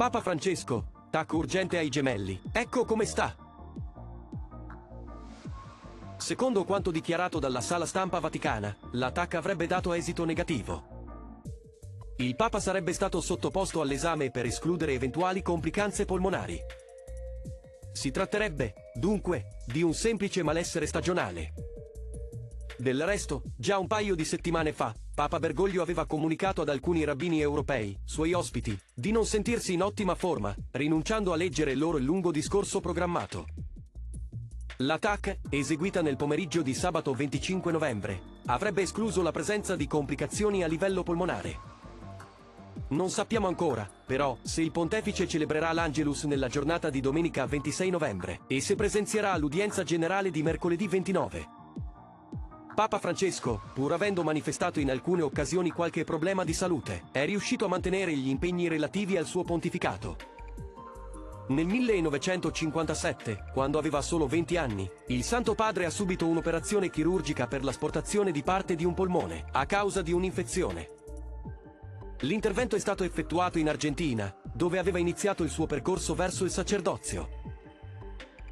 Papa Francesco, TAC urgente ai gemelli. Ecco come sta. Secondo quanto dichiarato dalla sala stampa vaticana, l'attacco avrebbe dato esito negativo. Il Papa sarebbe stato sottoposto all'esame per escludere eventuali complicanze polmonari. Si tratterebbe, dunque, di un semplice malessere stagionale. Del resto, già un paio di settimane fa, Papa Bergoglio aveva comunicato ad alcuni rabbini europei, suoi ospiti, di non sentirsi in ottima forma, rinunciando a leggere loro il lungo discorso programmato. L'attack, eseguita nel pomeriggio di sabato 25 novembre, avrebbe escluso la presenza di complicazioni a livello polmonare. Non sappiamo ancora, però, se il pontefice celebrerà l'Angelus nella giornata di domenica 26 novembre e se presenzierà all'udienza generale di mercoledì 29. Papa Francesco, pur avendo manifestato in alcune occasioni qualche problema di salute, è riuscito a mantenere gli impegni relativi al suo pontificato. Nel 1957, quando aveva solo 20 anni, il Santo Padre ha subito un'operazione chirurgica per l'asportazione di parte di un polmone, a causa di un'infezione. L'intervento è stato effettuato in Argentina, dove aveva iniziato il suo percorso verso il sacerdozio.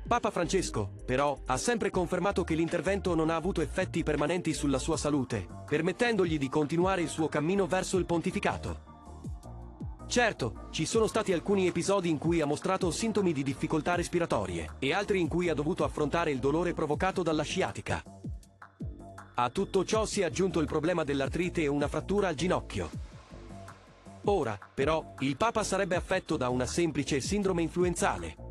Papa Francesco, però, ha sempre confermato che l'intervento non ha avuto effetti permanenti sulla sua salute, permettendogli di continuare il suo cammino verso il pontificato. Certo, ci sono stati alcuni episodi in cui ha mostrato sintomi di difficoltà respiratorie e altri in cui ha dovuto affrontare il dolore provocato dalla sciatica. A tutto ciò si è aggiunto il problema dell'artrite e una frattura al ginocchio. Ora, però, il Papa sarebbe affetto da una semplice sindrome influenzale.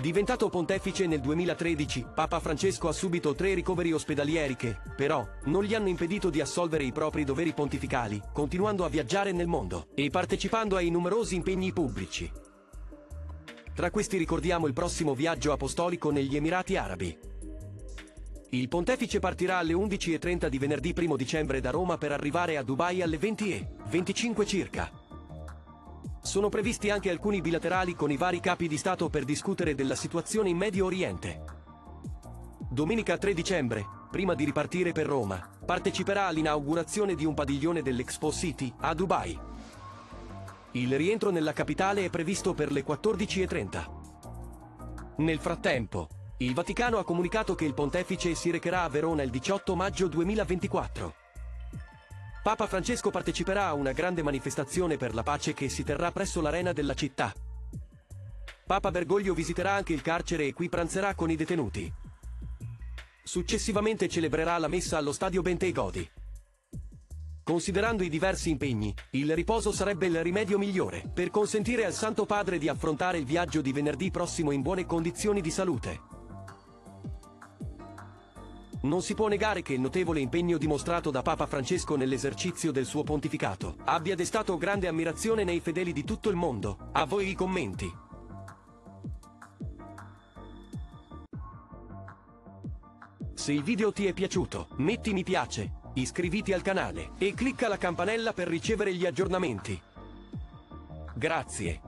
Diventato pontefice nel 2013, Papa Francesco ha subito tre ricoveri ospedalieri che, però, non gli hanno impedito di assolvere i propri doveri pontificali, continuando a viaggiare nel mondo e partecipando ai numerosi impegni pubblici. Tra questi ricordiamo il prossimo viaggio apostolico negli Emirati Arabi. Il pontefice partirà alle 11.30 di venerdì 1 dicembre da Roma per arrivare a Dubai alle 20.25 circa. Sono previsti anche alcuni bilaterali con i vari capi di Stato per discutere della situazione in Medio Oriente. Domenica 3 dicembre, prima di ripartire per Roma, parteciperà all'inaugurazione di un padiglione dell'Expo City a Dubai. Il rientro nella capitale è previsto per le 14.30. Nel frattempo, il Vaticano ha comunicato che il pontefice si recherà a Verona il 18 maggio 2024. Papa Francesco parteciperà a una grande manifestazione per la pace che si terrà presso l'arena della città. Papa Bergoglio visiterà anche il carcere e qui pranzerà con i detenuti. Successivamente celebrerà la messa allo stadio Bentegodi. Considerando i diversi impegni, il riposo sarebbe il rimedio migliore per consentire al Santo Padre di affrontare il viaggio di venerdì prossimo in buone condizioni di salute. Non si può negare che il notevole impegno dimostrato da Papa Francesco nell'esercizio del suo pontificato abbia destato grande ammirazione nei fedeli di tutto il mondo. A voi i commenti. Se il video ti è piaciuto, metti mi piace, iscriviti al canale e clicca la campanella per ricevere gli aggiornamenti. Grazie.